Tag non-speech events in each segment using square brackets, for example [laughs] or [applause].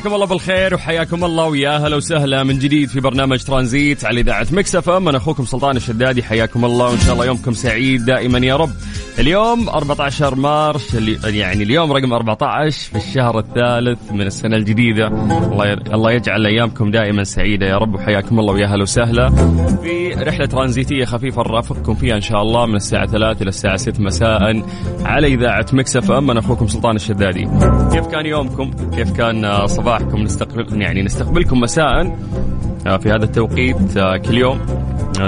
مساكم الله بالخير وحياكم الله ويا هلا وسهلا من جديد في برنامج ترانزيت على إذاعة Mix FM أنا أخوكم سلطان الشدادي حياكم الله وإن شاء الله يومكم سعيد دائما يا رب. اليوم 14 مارس يعني اليوم رقم 14 في الشهر الثالث من السنة الجديدة الله الله يجعل أيامكم دائما سعيدة يا رب وحياكم الله ويا هلا وسهلا في رحلة ترانزيتية خفيفة نرافقكم فيها إن شاء الله من الساعة 3 إلى الساعة 6 مساء على إذاعة Mix FM أنا أخوكم سلطان الشدادي. كيف كان يومكم؟ كيف كان صباحكم؟ نستقبل يعني نستقبلكم مساء آه، في هذا التوقيت آه، كل يوم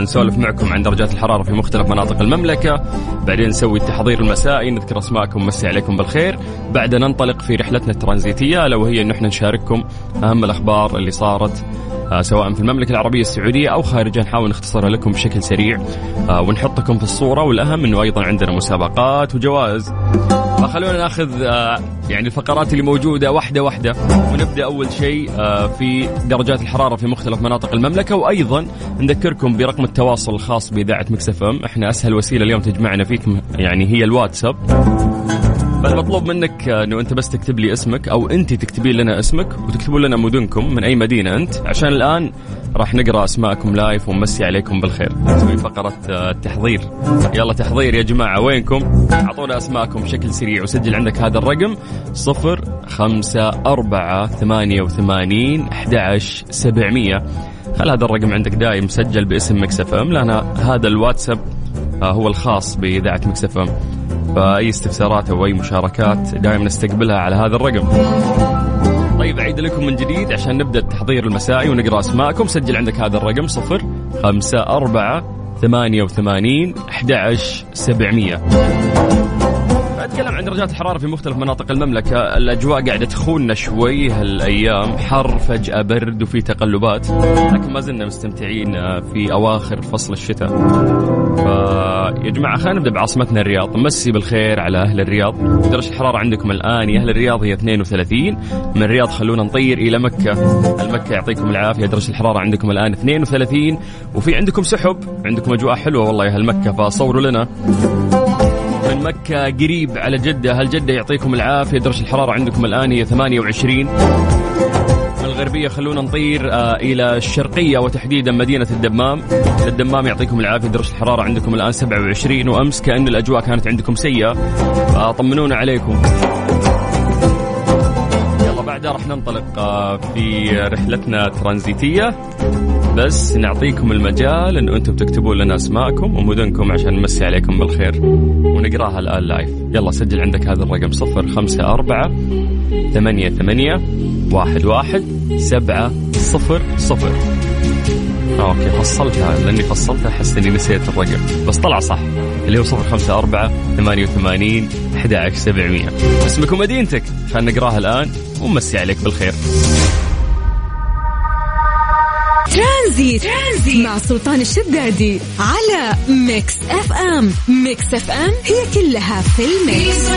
نسولف معكم عن درجات الحرارة في مختلف مناطق المملكة. بعدين نسوي التحضير المسائي نذكر أسماءكم مسي عليكم بالخير. بعد ننطلق في رحلتنا الترانزيتية ألا وهي أنه إحنا نشارككم أهم الأخبار اللي صارت آه، سواء في المملكة العربية السعودية أو خارجها. نحاول نختصرها لكم بشكل سريع آه، ونحطكم في الصورة. والأهم أنه أيضا عندنا مسابقات وجوائز. فخلونا ناخذ آه، يعني الفقرات اللي موجودة واحدة واحدة ونبدأ أول شيء آه، في درجات الحرارة في مختلف مناطق المملكة وأيضا نذكركم برقم التواصل الخاص بإذاعة مكسف إم. إحنا أسهل وسيلة اليوم تجمعنا فيكم يعني هي الواتساب. فالمطلوب منك آه، إنه أنت بس تكتب لي اسمك أو أنت تكتبين لنا اسمك وتكتبون لنا مدنكم من أي مدينة أنت. عشان الآن راح نقرأ أسماءكم live ونمسي عليكم بالخير. نسوي فقرة آه، التحضير. يلا تحضير يا جماعة وينكم؟ أعطونا أسماءكم بشكل سريع وسجل عندك هذا الرقم صفر خمسة أربعة ثمانية وثمانين أحد عشر سبعمية. خل هذا الرقم عندك دايم مسجل باسم Mix FM؟ لأن هذا الواتساب آه، هو الخاص بإذاعة Mix FM. فأي استفسارات أو أي مشاركات دائما نستقبلها على هذا الرقم. طيب أعيد لكم من جديد عشان نبدأ التحضير المسائي ونقرأ أسماءكم. سجل عندك هذا الرقم صفر خمسة أربعة ثمانية وثمانين أحد عشر سبعمية. أتكلم عن درجات الحرارة في مختلف مناطق المملكة. الأجواء قاعدة تخوننا شوي هالأيام. حر فجأة برد وفي تقلبات. لكن ما زلنا مستمتعين في أواخر فصل الشتاء. فيا جماعة خلينا نبدأ بعاصمتنا الرياض. مسي بالخير على أهل الرياض. درجة الحرارة عندكم الآن يا أهل الرياض هي 32 من الرياض خلونا نطير إلى مكة. المكة يعطيكم العافية. درجة الحرارة عندكم الآن 32 وفي عندكم سحب. عندكم أجواء حلوة والله يا أهل مكة. فصوروا لنا. مكة قريب على جدة. هل جدة يعطيكم العافية؟ درجة الحرارة عندكم الآن هي 28 من الغربية خلونا نطير آه إلى الشرقية وتحديدا مدينة الدمام. الدمام يعطيكم العافية. درجة الحرارة عندكم الآن 27 وأمس كأن الأجواء كانت عندكم سيئة. طمنونا عليكم. يلا بعدها راح ننطلق آه في رحلتنا الترانزيتية. بس نعطيكم المجال انه أنتم تكتبون لنا أسماءكم ومدنكم عشان نمسي عليكم بالخير ونقراها الآن live يلا سجل عندك هذا الرقم صفر خمسة أربعة ثمانية ثمانية واحد واحد سبعة صفر صفر. okay فصلتها. لأني فصلتها حس إني نسيت الرقم. بس طلع صح. اللي هو صفر خمسة أربعة ثمانية وثمانين أحد عشر سبعمية. اسمك ومدينتك خلينا نقراها الآن ونمسي عليك بالخير. ترانزيت, ترانزيت مع سلطان الشدادي على Mix FM. Mix FM هي كلها في ال mix.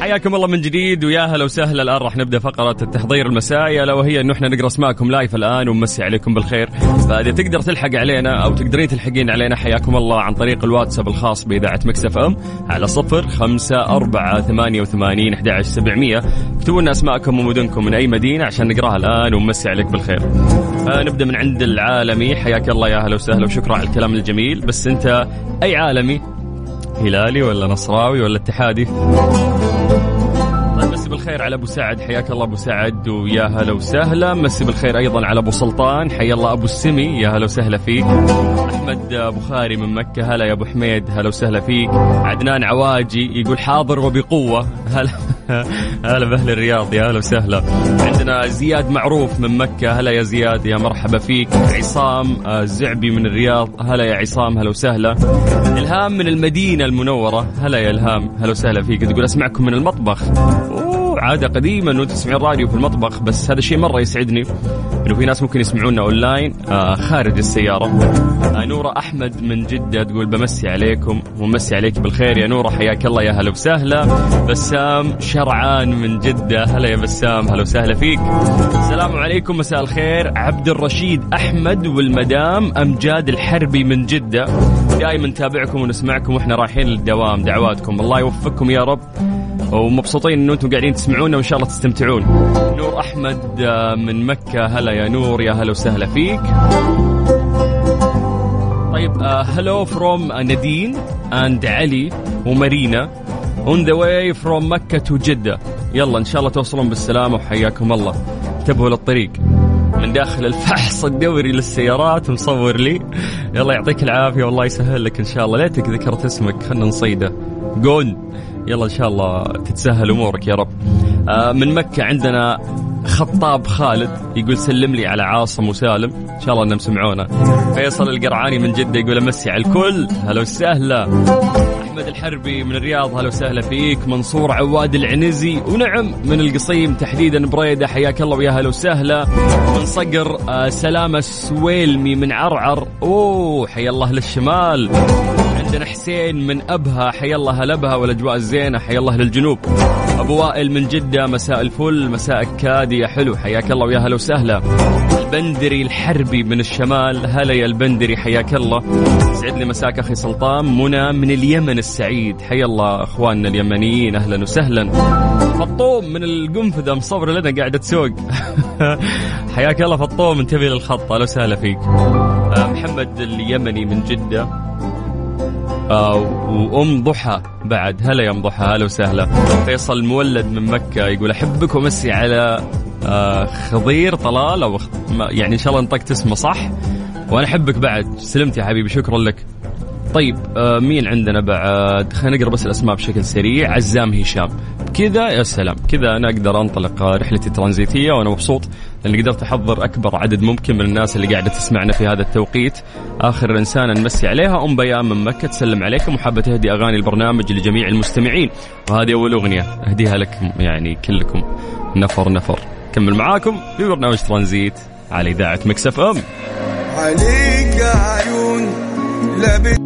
حياكم الله من جديد ويا هلا وسهلا. الآن راح نبدأ فقرة التحضير المسائي الا وهي انه إحنا نقرأ أسماءكم live الآن ونمسي عليكم بالخير. فإذا تقدر تلحق علينا أو تقدرين تلحقين علينا حياكم الله عن طريق الواتساب الخاص بإذاعة Mix FM على صفر خمسة أربعة ثمانية وثمانين أحد عشر سبعمية. اكتبوا لنا أسماءكم ومدنكم من أي مدينة عشان نقراها الآن ونمسي عليك بالخير. فنبدا من عند العالمي. حياك الله يا هلا وسهلا وشكرا على الكلام الجميل. بس أنت أي عالمي؟ هلالي ولا نصراوي ولا اتحادي؟ طيب بالخير على أبو سعد. حياك الله أبو سعد ويا هلا وسهلا. مسي بالخير أيضا على أبو سلطان. حيا الله أبو السمي. يا هلا وسهلا فيك. أحمد بخاري من مكة. هلا يا أبو حميد. هلا وسهلا فيك. عدنان عواجي يقول حاضر وبقوة. هلا [laughs] هلا بأهل الرياض. يا أهلا وسهلا. عندنا زياد معروف من مكة. هلا يا زياد. يا مرحبا فيك. عصام زعبي من الرياض. هلا يا عصام. هلا وسهلا. إلهام من المدينة المنورة. هلا يا إلهام. هلا وسهلا فيك. تقول أسمعكم من المطبخ. عادة قديمه انه تسمعين راديو في المطبخ بس هذا الشيء مرة يسعدني إنه في ناس ممكن يسمعونا أونلاين آه خارج السيارة. آه نورة أحمد من جدة تقول بمسي عليكم ومسي عليك بالخير يا نورة حياك الله يا هلا وسهلا. بسام شرعان من جدة هلا يا بسام هلا وسهلا فيك. السلام عليكم مساء الخير. عبد الرشيد أحمد والمدام أمجاد الحربي من جدة. دائما نتابعكم ونسمعكم وإحنا رايحين للدوام دعواتكم. الله يوفقكم يا رب. ومبسوطين إنه أنتم قاعدين تسمعونا وإن شاء الله تستمتعون. نور أحمد آه، من مكة هلا يا نور يا هلا وسهلا فيك. طيب hello from نادين and علي ومارينا on the way from مكة to جدة. يلا إن شاء الله توصلون بالسلامة وحياكم الله. انتبهوا للطريق. من داخل الفحص الدوري للسيارات مصور لي. يلا يعطيك العافية والله يسهل لك إن شاء الله. ليتك ذكرت اسمك خلنا نصيده. جون يلا إن شاء الله تتسهل أمورك يا رب. آه من مكة عندنا خطاب خالد يقول سلم لي على عاصم وسالم. إن شاء الله إنهم سمعونا. فيصل القرعاني من جدة يقول أمسي على الكل. هلا وسهلا. أحمد الحربي من الرياض هلا وسهلا فيك. منصور عواد العنزي ونعم من القصيم تحديدا بريدة. حياك الله ويا هلا وسهلا. من صقر آه سلامة السويلمي من عرعر. أوه حيا الله للشمال. عندنا حسين من أبها. حيا الله هلبها والأجواء الزينة. حيا الله للجنوب. أبو وائل من جدة. مساء الفل. مساء كادي يا حلو. حياك الله ويا هلا وسهلا. البندري الحربي من الشمال. هلا يا البندري. حياك الله. سعد لي مساك أخي سلطان. منى من اليمن السعيد. حيا الله أخواننا اليمنيين. أهلا وسهلا. فطوم من القنفذة. مصور لنا قاعدة تسوق. [laughs] حياك الله فطوم. انتبه للخط. أهلا وسهلا فيك. آه، محمد اليمني من جدة. آه وأم ضحى بعد. هلا يا أم ضحى هلا وسهلا. فيصل مولد من مكة يقول أحبك ومسي على آه خضير طلال أو يعني إن شاء الله نطقت اسمه صح؟ وأنا أحبك بعد. سلمت يا حبيبي شكرا لك. طيب آه مين عندنا بعد؟ خلينا نقرأ بس الأسماء بشكل سريع. عزام هشام. كذا يا سلام. كذا أنا أقدر أنطلق رحلتي الترانزيتية وأنا مبسوط لأني قدرت أحضر أكبر عدد ممكن من الناس اللي قاعدة تسمعنا في هذا التوقيت. آخر انسانه نمسي عليها أم بيان من مكة. تسلم عليكم وحابه تهدي أغاني البرنامج لجميع المستمعين. وهذه أول أغنية أهديها لكم يعني كلكم. نفر نفر. كمل معاكم في برنامج ترانزيت على إذاعة Mix FM. عليك عيون لابس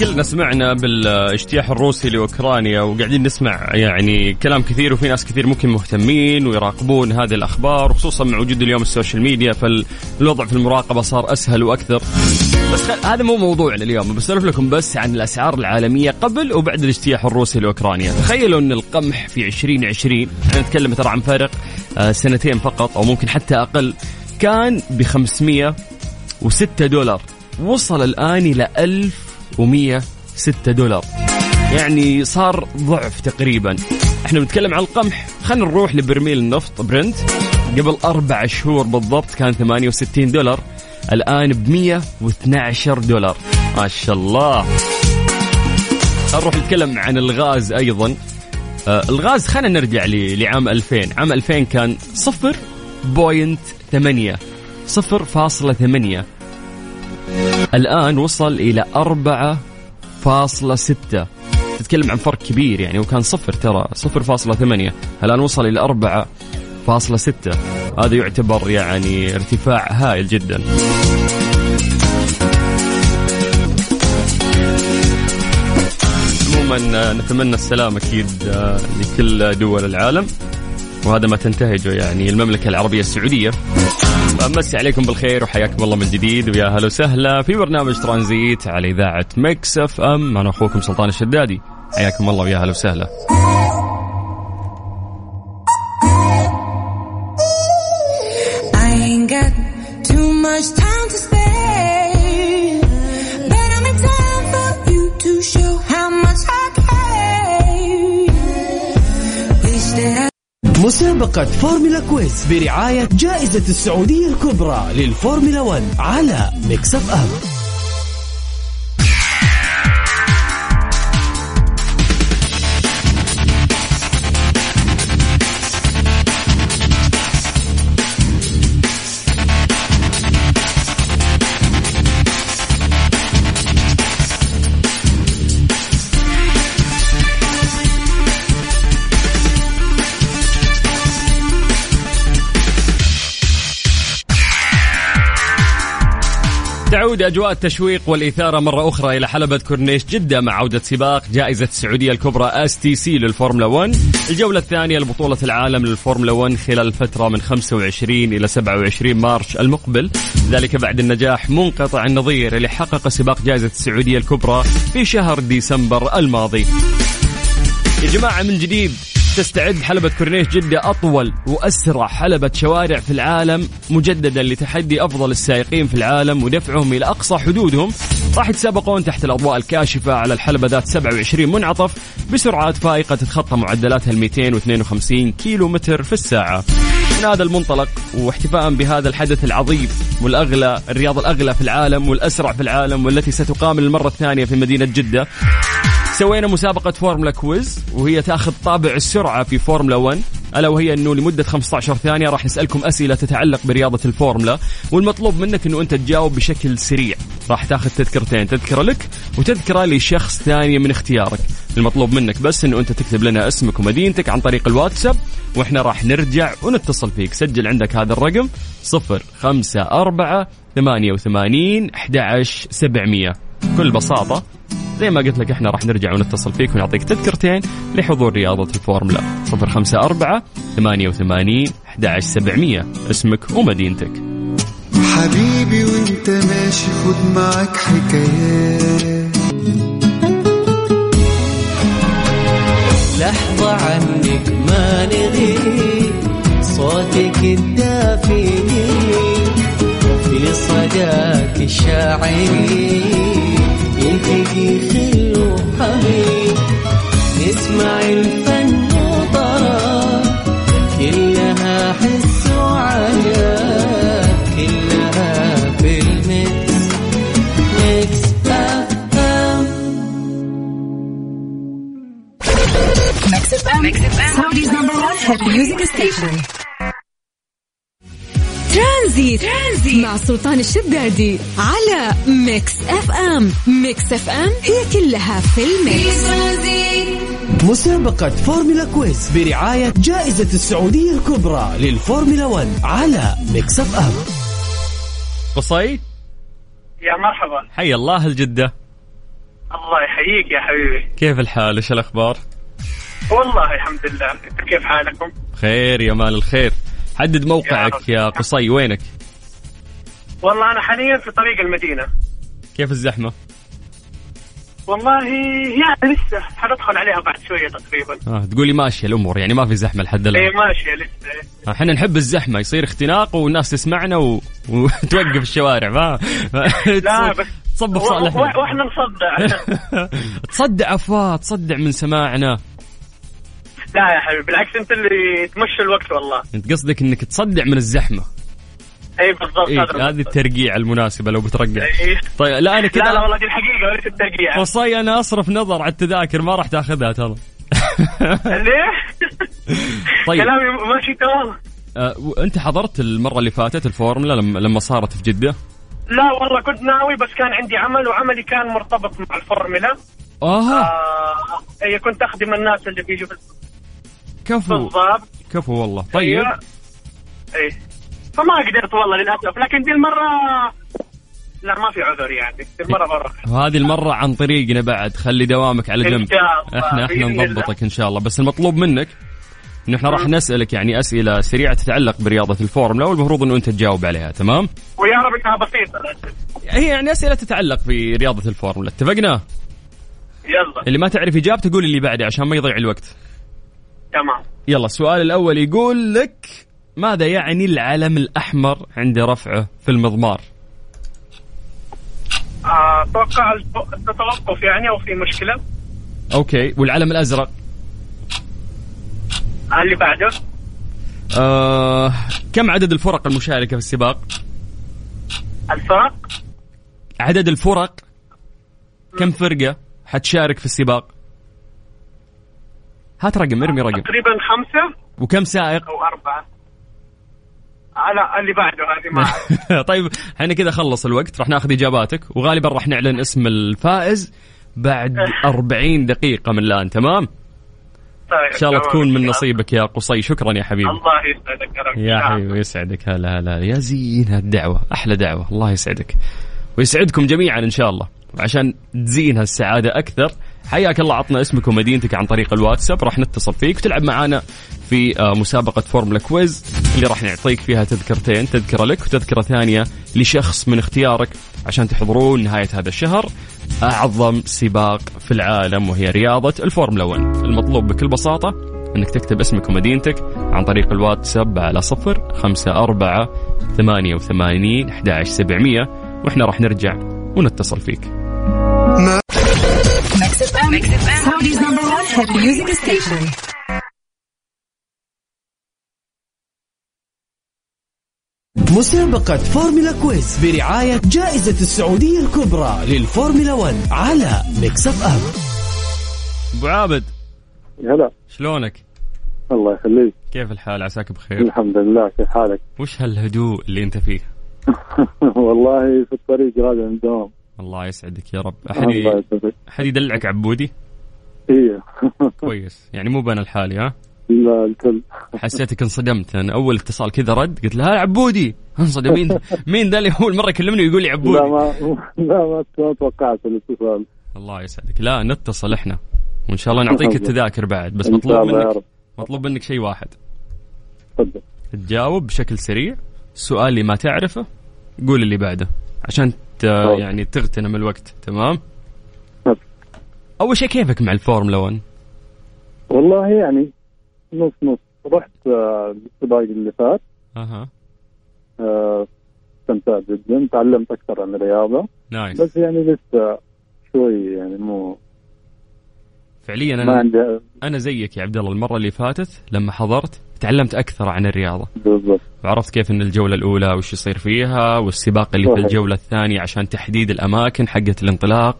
كلنا سمعنا بالاجتياح الروسي لأوكرانيا وقاعدين نسمع يعني كلام كثير وفي ناس كثير ممكن مهتمين ويراقبون هذه الأخبار وخصوصا مع وجود اليوم ال social media فالوضع في المراقبة صار أسهل وأكثر. بس هذا مو موضوعنا اليوم بسولف لكم بس عن الأسعار العالمية قبل وبعد الاجتياح الروسي لأوكرانيا، تخيلوا إن القمح في 2020 إحنا نتكلم ترى عن فارق آه، سنتين فقط أو ممكن حتى أقل كان ب 506 دولار وصل الآن إلى 1000 و106 دولار. يعني صار ضعف تقريبا. إحنا بنتكلم عن القمح. خلينا نروح لبرميل النفط. برنت قبل أربع شهور بالضبط كان 68 دولار. الآن ب 112 دولار. ما شاء الله. نروح نتكلم عن الغاز أيضا. آه الغاز خلينا نرجع لعام 2000 عام 2000 كان صفر بوينت ثمانية. صفر فاصلة ثمانية. الآن وصل إلى 4.6 تتكلم عن فرق كبير يعني وكان صفر ترى 0.8 الآن وصل إلى 4.6 هذا يعتبر يعني ارتفاع هائل جدا. عموما نتمنى السلام أكيد آه، لكل دول العالم. وهذا ما تنتهجه يعني المملكة العربية السعودية. فمسي عليكم بالخير وحياكم الله من جديد ويا هلا وسهلا في برنامج ترانزيت على إذاعة Mix FM. أنا أخوكم سلطان الشدادي. حياكم الله ويا هلا وسهلا. مسابقة فورمولا quiz برعاية جائزة السعودية الكبرى للفورمولا 1 على Mix F M تعود أجواء التشويق والإثارة مرة أخرى إلى حلبة كورنيش جدة مع عودة سباق جائزة السعودية الكبرى STC للفورمولا 1 الجولة الثانية لبطولة العالم للفورمولا 1 خلال الفترة من 25 إلى 27 مارس المقبل. ذلك بعد النجاح منقطع النظير اللي حقق سباق جائزة السعودية الكبرى في شهر ديسمبر الماضي. يا جماعة من جديد تستعد حلبة كورنيش جدة أطول وأسرع حلبة شوارع في العالم مجددا لتحدي أفضل السائقين في العالم ودفعهم إلى أقصى حدودهم. راح يتسابقون تحت الأضواء الكاشفة على الحلبة ذات 27 منعطف بسرعات فائقة تتخطى معدلاتها ال 252 كيلو متر في الساعة. من هذا المنطلق واحتفاء بهذا الحدث العظيم والأغلى الرياضة الأغلى في العالم والأسرع في العالم والتي ستقام للمرة الثانية في مدينة جدة. سوينا مسابقة فورمولا quiz وهي تأخذ طابع السرعة في فورمولا 1 ألا وهي أنه لمدة 15 ثانية راح نسألكم أسئلة تتعلق برياضة الفورمولا والمطلوب منك أنه أنت تجاوب بشكل سريع. راح تأخذ تذكرتين تذكرة لك وتذكرة لشخص ثاني من اختيارك. المطلوب منك بس أنه أنت تكتب لنا اسمك ومدينتك عن طريق الواتساب وإحنا راح نرجع ونتصل فيك. سجل عندك هذا الرقم 054 88 11 700 بكل بساطة زي ما قلت لك إحنا راح نرجع ونتصل فيك ونعطيك تذكرتين لحضور رياضة الفورمولا 054 88 11 700 اسمك ومدينتك. حبيبي وانت ماشي خد معاك حكايات. الشدادي على Mix FM Mix FM هي كلها في ال mix. مسابقة فورمولا quiz برعاية جائزة السعودية الكبرى للفورمولا 1 على Mix FM قصي؟ يا مرحبا. حي الله الجدة. الله يحييك يا حبيبي. كيف الحال؟ إيش الأخبار؟ والله الحمد لله. كيف حالكم؟ خير يا مال الخير. حدد يا موقعك رب. يا قصي. وينك؟ والله أنا حاليا في طريق المدينة. كيف الزحمة؟ والله يعني لسه حندخل عليها بعد شوية تقريبا. آه تقولي ماشية الأمور يعني ما في زحمة لحد اي الآن ماشية لسه إحنا نحب الزحمة يصير اختناق والناس تسمعنا و... وتوقف الشوارع ما لا بس تصب في صالحنا وإحنا نصدع. [laughs] تصدع افواه تصدع من سماعنا. لا يا حبيبي بالعكس أنت اللي تمشي الوقت والله. أنت قصدك إنك تصدع من الزحمة. اي بالضبط إيه هذه. الترقيع المناسبة لو بترقع. إيه. طيب لا أنا لا لا كذا والله دي الحقيقة وليس الترقيع. قصي أنا أصرف نظر على التذاكر ما راح تأخذها ترى. [laughs] ليه؟ [laughs] طيب. كلامي ماشي تمام. آه، وانت حضرت المرة اللي فاتت الفورمولا لما لما صارت في جدة؟ لا والله كنت ناوي بس كان عندي عمل وعملي كان مرتبط مع الفورمولا. آها. آه اي كنت أخدم الناس اللي بيجوا في كفو. بالضبط. كفو والله. طيب. أيوة. فما قدرت والله للأسف لكن دي المره لا ما في عذر يعني المرة برا وهذه المرة عن طريقنا بعد خلي دوامك على جنب إحنا إحنا. نضبطك إن شاء الله. بس المطلوب منك انه إحنا راح نسألك يعني أسئلة سريعة تتعلق برياضة الفورمولا والمفروض إنه أنت تجاوب عليها تمام؟ ويا رب إنها بسيطة. هي يعني أسئلة تتعلق في رياضه الفورمولا اتفقنا؟ يلا. اللي ما تعرف إجابته قول اللي بعده عشان ما يضيع الوقت. تمام. يلا السؤال الأول يقول لك ماذا يعني العلم الأحمر عند رفعه في المضمار؟ أتوقع الت- التوقف يعني أو في مشكلة. okay والعلم الأزرق؟ اللي بعده. آه كم عدد الفرق المشاركة في السباق؟ الفرق؟ عدد الفرق؟ كم فرقة حتشارك في السباق؟ هات رقم ارمي رقم. تقريبا خمسة. وكم سائق؟ أو أربعة. لا اللي بعده هذه ما. [laughs] طيب إحنا كذا خلص الوقت راح ناخذ إجاباتك وغالبا راح نعلن اسم الفائز بعد 40 دقيقة من الآن تمام؟ طيب إن شاء الله. تكون من نصيبك يا قصي شكرا يا حبيبي الله يسعدك يا رب يا نعم. حبيبي يسعدك هلا هلا يا زين هالدعوة أحلى دعوة الله يسعدك ويسعدكم جميعا إن شاء الله عشان تزين هالسعادة أكثر حياك الله عطنا اسمك ومدينتك عن طريق الواتساب راح نتصل فيك وتلعب معنا في آه، مسابقة فورمولا quiz اللي راح نعطيك فيها تذكرتين تذكرة لك وتذكرة ثانية لشخص من اختيارك عشان تحضرون نهاية هذا الشهر أعظم سباق في العالم وهي رياضة الفورمولا 1 المطلوب بكل بساطة إنك تكتب اسمك ومدينتك عن طريق الواتساب على صفر خمسة أربعة ثمانية وثمانين أحد سبعمية وإحنا راح نرجع ونتصل فيك. Saudi's number one hit music station. مسابقة فورمولا quiz برعاية جائزة السعودية الكبرى للفورمولا 1 على Mix FM أبو عابد هلا شلونك؟ الله يخليك كيف الحال عساك بخير؟ الحمد لله كيف حالك وش هالهدوء اللي أنت فيه؟ [laughs] والله في الطريق راجع من الدوام الله يسعدك يا رب. ي- يسعدك. أحد يدلعك عبودي؟ إيه. [laughs] كويس. يعني موب أنا لحالي ها؟ لا الكل. حسيتك انصدمت. أنا أول اتصال كذا رد قلت له هلا عبودي. [laughs] انصدم. مين مين ذا اللي أول مرة يكلمني ويقول لي هلا عبودي؟ ما لا ما توقعت الاتصال. الله يسعدك. لا نتصل إحنا. وإن شاء الله نعطيك التذاكر بعد بس مطلوب منك مطلوب منك شيء واحد. تفضل. تجاوب بشكل سريع. السؤال اللي ما تعرفه قول اللي بعده. عشان ت... يعني تغتنم الوقت تمام. أول شيء كيفك مع الفورمولا 1 والله يعني نص نص. رحت آه، السباق اللي فات. أها. آه، استمتعت جدا. تعلمت أكثر عن الرياضة. نايس بس يعني لسه شوي يعني مو فعليا ما أنا عندي أنا زيك يا عبد الله. المرة اللي فاتت لما حضرت تعلمت أكثر عن الرياضة. بالضبط. وعرفت كيف إن الجولة الأولى وش يصير فيها والسباق اللي في صحيح. الجولة الثانية عشان تحديد الأماكن حقت الانطلاق.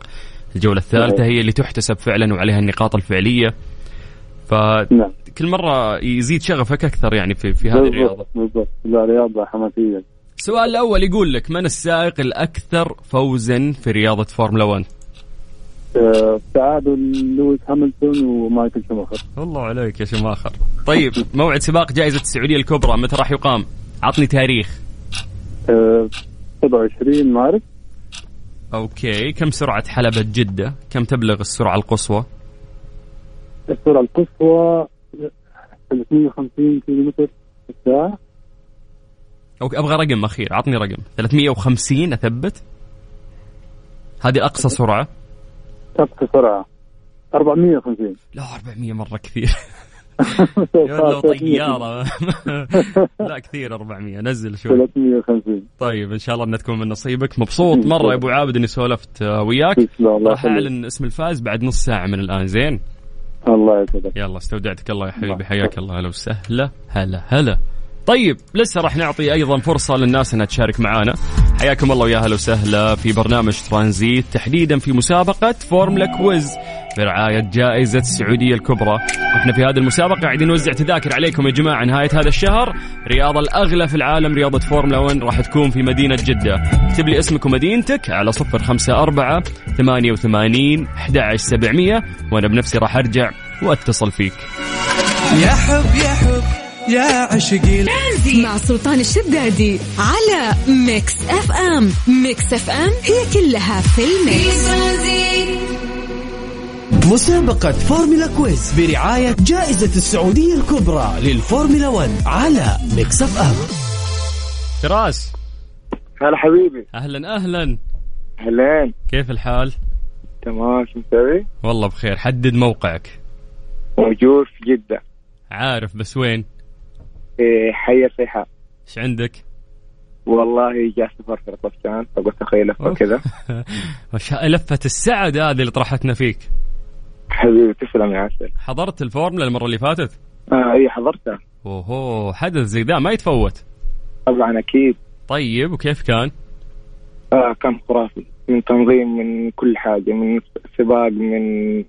الجولة الثالثة. هي اللي تحتسب فعلا وعليها النقاط الفعلية. فكل نعم. مرة يزيد شغفك أكثر يعني في في هذه الرياضة. بالضبط. لا رياضة حماسية. السؤال الأول يقول لك من السائق الأكثر فوزا في رياضة فورمولا 1 آه، تعادل لويس هاملتون ومايكل شوماخر. والله عليك يا شماخر طيب موعد سباق جائزة السعودية الكبرى متى راح يقام؟ عطني تاريخ. آه، 27 مارس. أوكي كم سرعة حلبة جدة؟ كم تبلغ السرعة القصوى؟ السرعة القصوى 350 كيلو متر في الساعة. أوكي أبغى رقم أخير عطني رقم. 350 أثبت؟ هذه أقصى سرعة. تبقى سرعة 450 لا 400 مرة كثير. [laughs] يا لو طيارة. [laughs] لا كثير 400 نزل شوي. 350 طيب إن شاء الله انها تكون من نصيبك. مبسوط. مرة يا أبو عابد إني سولفت آه، وياك. راح أعلن اسم الفائز بعد نص ساعة من الآن. زين؟ الله يسعدك. يلا استودعتك الله يا حبيبي. الله. حياك الله. هلا وسهلا. هلا هلا. طيب لسه راح نعطي أيضا فرصة للناس إنها تشارك معنا حياكم الله ويا هلا وسهلا في برنامج ترانزيت تحديدا في مسابقة فورمولا quiz برعاية جائزة السعودية الكبرى. إحنا في هذه المسابقة قاعدين نوزع تذاكر عليكم يا جماعة نهاية هذا الشهر. الرياضه الأغلى في العالم رياضة فورمولا 1 راح تكون في مدينة جدة. اكتب لي اسمك ومدينتك على صفر خمسة أربعة ثمانية وثمانين أحد سبعمية وأنا بنفسي راح أرجع وأتصل فيك. يا حب يا حب. يا عشقي مع سلطان الشدادي على Mix FM. Mix FM هي كلها في ال mix. مسابقة فورمولا quiz برعاية جائزة السعودية الكبرى للفورمولا 1 على Mix FM. فراس. هلا حبيبي. أهلا أهلا. أهلين. كيف الحال؟ تمام شو مسوي؟ والله بخير حدد موقعك. موجود في جدة. عارف بس وين؟ في حي الريحان إيش عندك؟ والله جاء سفر في طفشان فقلت أخي لفه كذا. [laughs] لفة السعد هذه اللي طرحتنا فيك؟ حبيبي تسلم يا عسل. حضرت الفورمولا المرة اللي فاتت؟ آه إي حضرتها. أوهو حدث زي ذا ما يتفوت. طبعا أكيد. طيب وكيف كان؟ آه كان خرافي. من تنظيم من كل حاجة من سباق من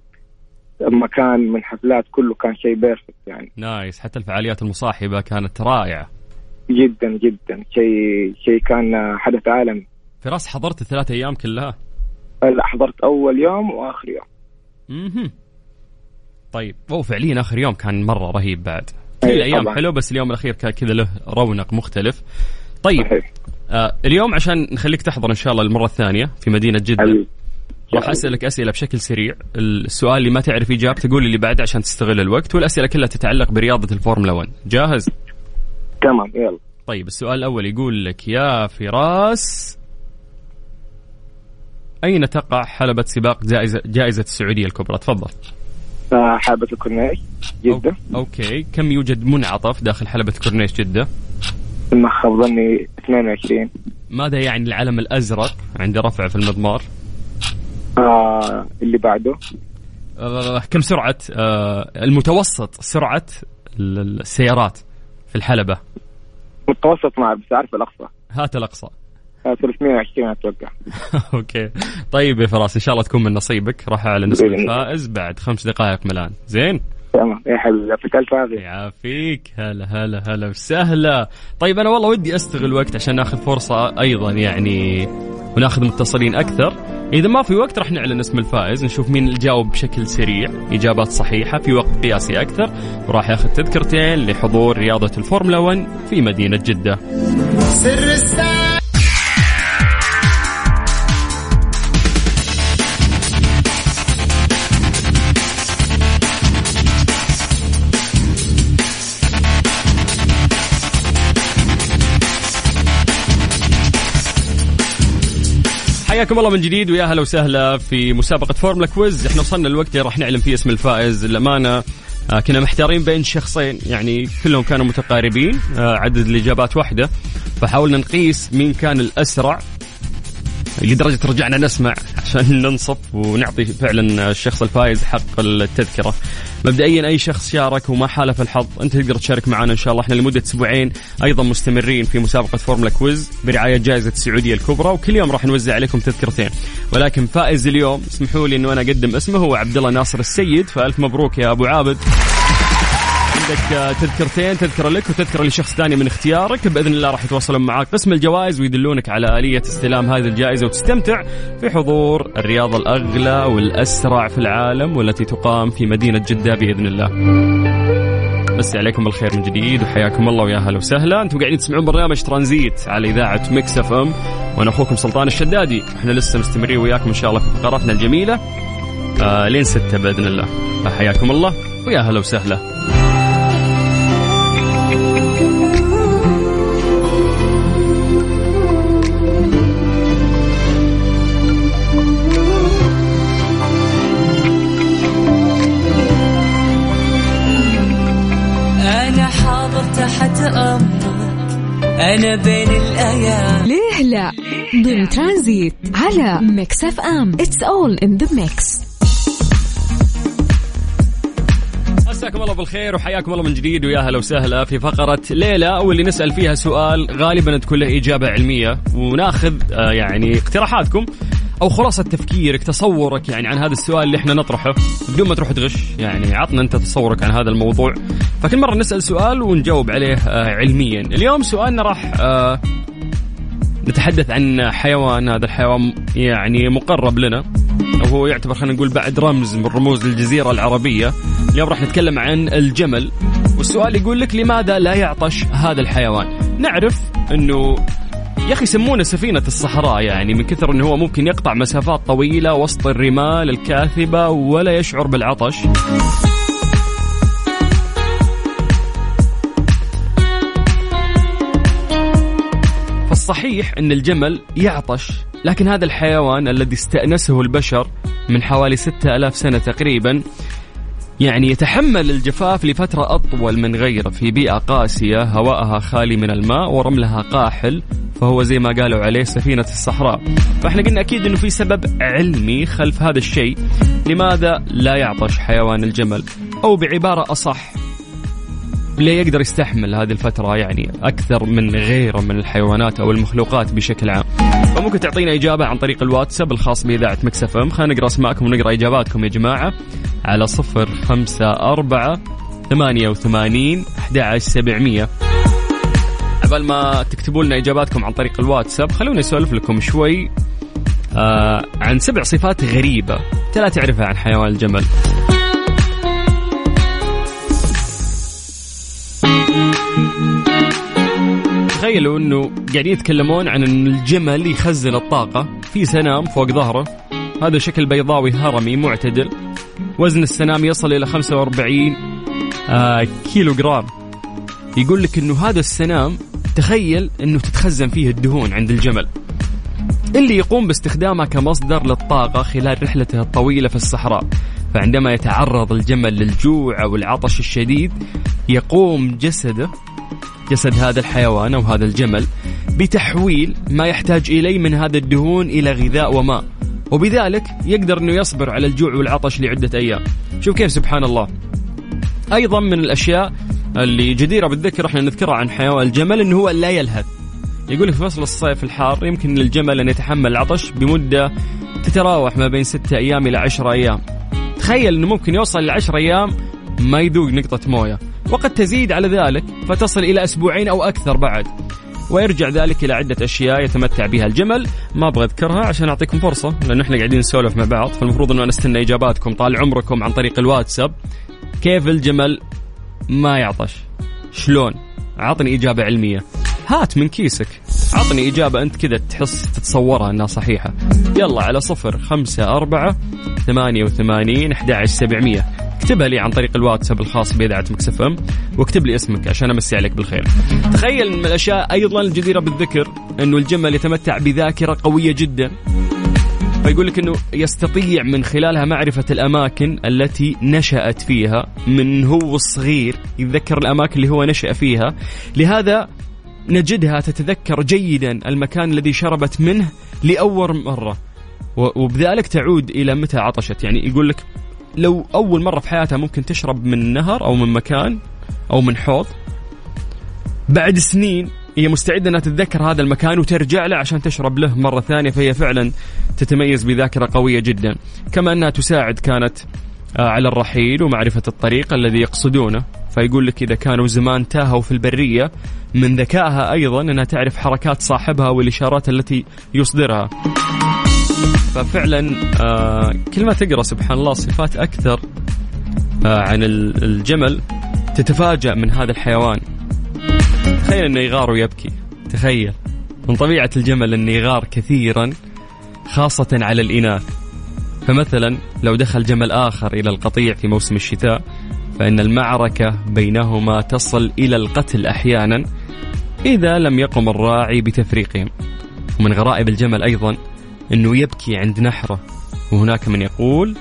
مكان من حفلات كله كان شيء perfect يعني. nice حتى الفعاليات المصاحبة كانت رائعة. جدا جدا. شيء شيء كان حدث عالمي. فراس حضرت الثلاث أيام كلها؟ لا حضرت أول يوم وآخر يوم. أها طيب. هو فعليا آخر يوم كان مرة رهيب بعد. كل أي الأيام طبعاً. حلو بس اليوم الأخير كان كذا له رونق مختلف. طيب. صحيح. آه اليوم عشان نخليك تحضر إن شاء الله المرة الثانية في مدينة جدة. حبيبي. راح اسالك أسئلة بشكل سريع السؤال اللي ما تعرف إجابته قول اللي بعده عشان تستغل الوقت والأسئلة كلها تتعلق برياضة الفورمولا 1 جاهز تمام يلا طيب السؤال الأول يقول لك يا فراس أين تقع حلبة سباق جائزة جائزة السعودية الكبرى؟ تفضل. آه حلبة الكورنيش جدة أو- أوكي، كم يوجد منعطف داخل حلبة كورنيش جدة؟ ما خاب ظني 22 ماذا يعني العلم الأزرق عند رفع في المضمار؟ آه اللي بعده. آه كم سرعة آه المتوسط سرعة ال- السيارات في الحلبة؟ متوسط ما بس أعرف الأقصى. هات الأقصى. آه 320 أتوقع. [laughs] أوكي. طيب يا فراس إن شاء الله تكون من نصيبك. راح أعلن اسم. الفائز بعد خمس دقائق من الآن زين؟ تمام. يا حبيبي يعطيك ألف عافية يعافيك. هلا هلا هلا وسهلا. طيب أنا والله ودي أستغل وقت عشان ناخذ فرصة أيضا يعني وناخذ متصلين أكثر. إذا ما في وقت راح نعلن اسم الفائز نشوف مين اللي جاوب بشكل سريع. إجابات صحيحة في وقت قياسي أكثر. وراح ياخذ تذكرتين لحضور رياضة الفورمولا 1 في مدينة جدة. حياكم الله من جديد ويا هلا وسهلا في مسابقة فورمولا quiz. إحنا وصلنا الوقت اللي راح نعلن فيه اسم الفائز للأمانة. آه، كنا محتارين بين شخصين يعني كلهم كانوا متقاربين آه، عدد الإجابات واحدة. فحاولنا نقيس مين كان الأسرع. لدرجة رجعنا نسمع عشان ننصف ونعطي فعلا الشخص الفائز حق التذكرة. مبدئيا أي شخص شارك وما حالف الحظ أنت تقدر تشارك معنا إن شاء الله. إحنا لمدة أسبوعين أيضا مستمرين في مسابقة فورمولا quiz برعاية جائزة السعودية الكبرى وكل يوم راح نوزع عليكم تذكرتين. ولكن فائز اليوم اسمحوا لي أنه أنا أقدم اسمه هو عبد الله ناصر السيد. فألف مبروك يا أبو عابد. عندك آه، تذكرتين تذكرة لك وتذكرة لشخص ثاني من اختيارك بإذن الله راح يتواصلون معك قسم الجوائز ويدلونك على آلية استلام هذه الجائزة وتستمتع في حضور الرياضة الأغلى والأسرع في العالم والتي تقام في مدينة جدة بإذن الله. مسي عليكم بالخير من جديد وحياكم الله ويا هلا وسهلا. أنتم قاعدين تسمعون برنامج ترانزيت على إذاعة Mix FM. وأنا أخوكم سلطان الشدادي. إحنا لسه مستمرين وياكم إن شاء الله في فقراتنا الجميلة. آه لين ستة بإذن الله. فحياكم الله ويا هلا وسهلا. أنا بين الأيام. ليه لا؟ ضمن ترانزيت على Mix FM. it's all in the mix مساكم الله بالخير وحياكم الله من جديد ويا هلا وسهلا في فقرة ليه لا واللي نسأل فيها سؤال غالبا تكون له إجابة علمية وناخذ آه، يعني اقتراحاتكم. أو خلاصة تفكيرك تصورك يعني عن هذا السؤال اللي إحنا نطرحه بدون ما تروح تغش يعني عطنا أنت تصورك عن هذا الموضوع. فكل مرة نسأل سؤال ونجاوب عليه آه، علميا. اليوم سؤالنا راح آه، نتحدث عن حيوان هذا الحيوان يعني مقرب لنا أو هو يعتبر خلينا نقول بعد رمز من رموز الجزيرة العربية. اليوم راح نتكلم عن الجمل والسؤال يقول لك لماذا لا يعطش هذا الحيوان؟ نعرف أنه يا أخي يسمونه سفينة الصحراء يعني من كثر أنه هو ممكن يقطع مسافات طويلة وسط الرمال الكاثبة ولا يشعر بالعطش. فالصحيح أن الجمل يعطش لكن هذا الحيوان الذي استأنسه البشر من حوالي 6000 سنة تقريبا يعني يتحمل الجفاف لفترة أطول من غيره. في بيئة قاسية هواءها خالي من الماء ورملها قاحل فهو زي ما قالوا عليه سفينة الصحراء. فإحنا قلنا أكيد أنه في سبب علمي خلف هذا الشيء. لماذا لا يعطش حيوان الجمل؟ أو بعبارة أصح ليه يقدر يستحمل هذه الفترة يعني أكثر من غيره من الحيوانات أو المخلوقات بشكل عام؟ فممكن تعطينا إجابة عن طريق الواتساب الخاص بإذاعة مكسف أم. خلينا نقرأ أسماءكم ونقرأ إجاباتكم يا جماعة. على صفر خمسة أربعة ثمانية وثمانين أحد سبعمية. قبل ما تكتبوا لنا إجاباتكم عن طريق الواتساب خلونا نسولف لكم شوي آه عن سبع صفات غريبة أنت لا تعرفها عن حيوان الجمل. تخيلوا إنه قاعدين يتكلمون عن إن الجمل يخزن الطاقة في سنام فوق ظهره. هذا شكل بيضاوي هرمي معتدل. وزن السنام يصل إلى 45 آه كيلو جرام يقول لك إنه هذا السنام تخيل إنه تتخزن فيه الدهون عند الجمل. اللي يقوم باستخدامها كمصدر للطاقة خلال رحلته الطويلة في الصحراء. فعندما يتعرض الجمل للجوع أو العطش الشديد يقوم جسده جسد هذا الحيوان أو هذا الجمل بتحويل ما يحتاج إليه من هذا الدهون إلى غذاء وماء. وبذلك يقدر أنه يصبر على الجوع والعطش لعدة أيام. شوف كيف سبحان الله. أيضا من الأشياء اللي جديرة بالذكر إحنا نذكرها عن حيوان الجمل أنه هو لا يلهث. يقول لك في فصل الصيف الحار يمكن للجمل أن يتحمل العطش بمدة تتراوح ما بين ستة أيام إلى عشرة أيام. تخيل أنه ممكن يوصل لعشرة أيام ما يذوق نقطة موية. وقد تزيد على ذلك فتصل إلى أسبوعين أو أكثر بعد. ويرجع ذلك إلى عدة أشياء يتمتع بها الجمل. ما أبغى أذكرها عشان أعطيكم فرصة لأنه إحنا قاعدين نسولف مع بعض. فالمفروض أنه نستنى إجاباتكم طال عمركم عن طريق الواتساب. كيف الجمل؟ ما يعطش. شلون؟ عطني إجابة علمية. هات من كيسك. عطني إجابة أنت كذا تحس تتصورها أنها صحيحة. يلا على صفر خمسة أربعة ثمانية وثمانين أحد سبعمية. اكتبها لي عن طريق الواتساب الخاص بإذاعة مكسف أم واكتب لي اسمك عشان أمسي عليك بالخير. تخيل من الأشياء أيضا الجديرة بالذكر أنه الجمل يتمتع بذاكرة قوية جدا. فيقول لك أنه يستطيع من خلالها معرفة الأماكن التي نشأت فيها من هو صغير يتذكر الأماكن اللي هو نشأ فيها. لهذا نجدها تتذكر جيدا المكان الذي شربت منه لأول مرة. وبذلك تعود إلى متى عطشت. يعني يقول لك لو أول مرة في حياتها ممكن تشرب من نهر أو من مكان أو من حوض بعد سنين هي مستعدة أنها تتذكر هذا المكان وترجع له عشان تشرب له مرة ثانية فهي فعلا تتميز بذاكرة قوية جدا. كما أنها تساعد كانت آه، على الرحيل ومعرفة الطريق الذي يقصدونه. فيقول لك إذا كانوا زمان تاهوا في البرية من ذكائها أيضا أنها تعرف حركات صاحبها والإشارات التي يصدرها. ففعلا آه كل ما تقرأ سبحان الله صفات أكثر آه عن الجمل تتفاجأ من هذا الحيوان. تخيل إنه يغار ويبكي. تخيل. من طبيعة الجمل إنه يغار كثيرا خاصة على الإناث. فمثلا لو دخل جمل آخر إلى القطيع في موسم الشتاء فإن المعركة بينهما تصل إلى القتل أحيانا إذا لم يقم الراعي بتفريقهم. ومن غرائب الجمل أيضا أنه يبكي عند نحره. وهناك من يقول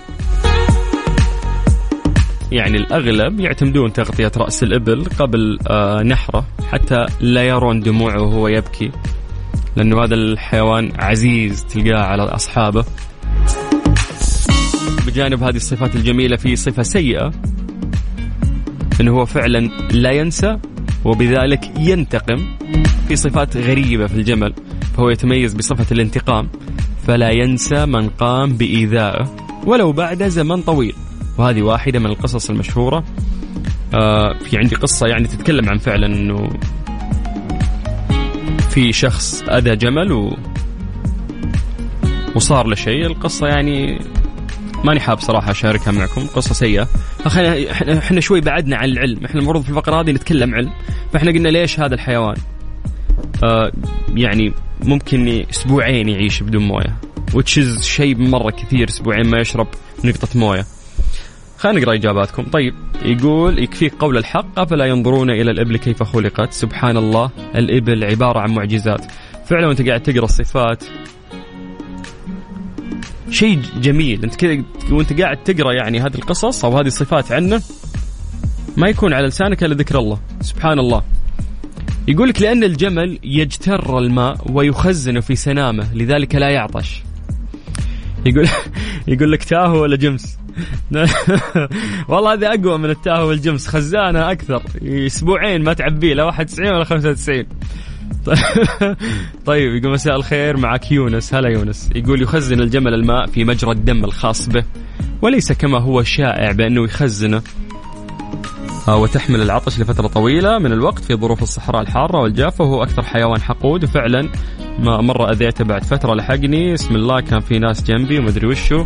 يعني الأغلب يعتمدون تغطية رأس الإبل قبل آه نحره حتى لا يرون دموعه وهو يبكي. لأنه هذا الحيوان عزيز تلقاه على أصحابه. بجانب هذه الصفات الجميلة في صفة سيئة أنه هو فعلا لا ينسى وبذلك ينتقم في صفات غريبة في الجمل فهو يتميز بصفة الانتقام فلا ينسى من قام بإيذائه ولو بعد زمن طويل. وهذه واحدة من القصص المشهورة. آه في عندي قصة يعني تتكلم عن فعلا أنه في شخص أذى جمل و وصار له شيء. القصة يعني ماني حاب صراحة أشاركها معكم قصة سيئة. فخلينا إحنا شوي بعدنا عن العلم. إحنا المفروض في الفقرة هذه نتكلم علم. فإحنا قلنا ليش هذا الحيوان؟ آه يعني ممكن أسبوعين يعيش بدون موية. وتشز شيء مرة كثير أسبوعين ما يشرب نقطة موية. خلينا نقرأ إجاباتكم. طيب يقول يكفيك قول الحق أفلا ينظرون إلى الإبل كيف خلقت؟ سبحان الله الإبل عبارة عن معجزات. فعلا وأنت قاعد تقرأ الصفات شيء جميل. انت كذا وانت قاعد تقرأ يعني هذه القصص أو هذه الصفات عنه ما يكون على لسانك إلا ذكر الله. سبحان الله يقول لك لأن الجمل يجتر الماء ويخزنه في سنامه لذلك لا يعطش. يقول [laughs] يقول لك تاهو ولا جمس؟ [laughs] والله هذه أقوى من التاهه والجمس خزانة أكثر. أسبوعين ما تعبيه لا 91 ولا 95 [laughs] طيب يقول مساء الخير معك يونس. هلا يونس. يقول يخزن الجمل الماء في مجرى الدم الخاص به. وليس كما هو شائع بأنه يخزنه. آه، وتحمل العطش لفترة طويلة من الوقت في ظروف الصحراء الحارة والجافة. وهو أكثر حيوان حقود. وفعلا ما مرة أذيته بعد فترة لحقني. اسم الله كان في ناس جنبي ومدري وشو.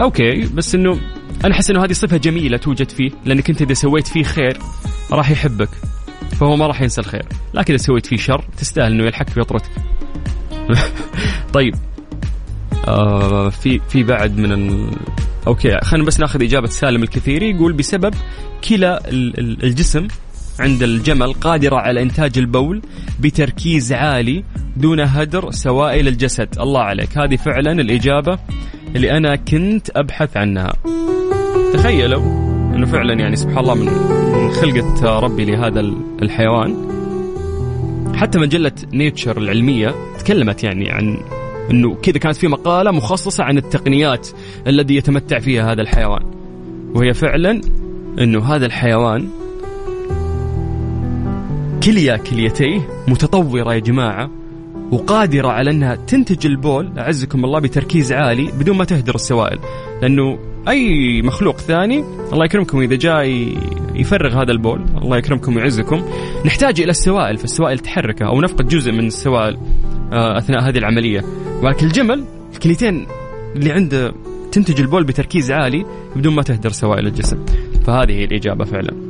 okay بس إنه أنا أحس إنه هذه صفة جميلة توجد فيه. لأنك أنت إذا سويت فيه خير راح يحبك. فهو ما راح ينسى الخير. لكن إذا سويت فيه شر تستاهل إنه يلحق فطرتك [laughs] طيب. آه في في بعد من ال... okay خلينا بس ناخذ إجابة سالم الكثيري يقول بسبب كلى الجسم عند الجمل قادرة على إنتاج البول بتركيز عالي دون هدر سوائل الجسد. الله عليك. هذه فعلا الإجابة اللي أنا كنت أبحث عنها. تخيلوا. أنه فعلا يعني سبحان الله من خلقة ربي لهذا الحيوان. حتى مجلة نيتشر العلمية تكلمت يعني عن إنه كذا كانت في مقالة مخصصة عن التقنيات الذي يتمتع فيها هذا الحيوان. وهي فعلا إنه هذا الحيوان كلية كليتيه متطورة يا جماعة وقادرة على أنها تنتج البول أعزكم الله بتركيز عالي بدون ما تهدر السوائل. لأنه أي مخلوق ثاني الله يكرمكم إذا جاء يفرغ هذا البول الله يكرمكم ويعزكم. نحتاج إلى السوائل فالسوائل تحركه أو نفقد جزء من السوائل آه، أثناء هذه العملية. ولكن الجمل الكليتين اللي عنده تنتج البول بتركيز عالي بدون ما تهدر سوائل الجسم فهذه هي الإجابة فعلا.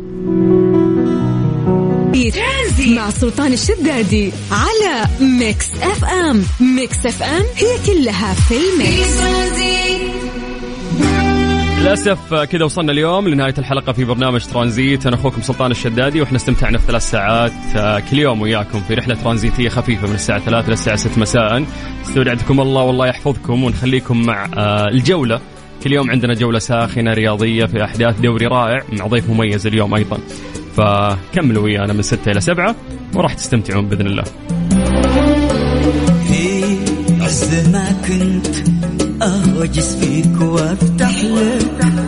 مع سلطان الشدادي على Mix FM. Mix FM هي كلها في ال mix. للأسف كذا وصلنا اليوم لنهاية الحلقة في برنامج ترانزيت. أنا أخوكم سلطان الشدادي وإحنا استمتعنا في ثلاث ساعات آه، كل يوم وياكم في رحلة ترانزيتية خفيفة من الساعة 3 للساعه 6 مساء. استودعتكم الله والله يحفظكم ونخليكم مع آه، الجولة. كل يوم عندنا جولة ساخنة رياضية في أحداث دوري رائع مع ضيف مميز اليوم أيضا. فكملوا ويانا من 6 إلى 7 وراح تستمتعون بإذن الله. في عز ما كنت اهوجس فيك وافتح لك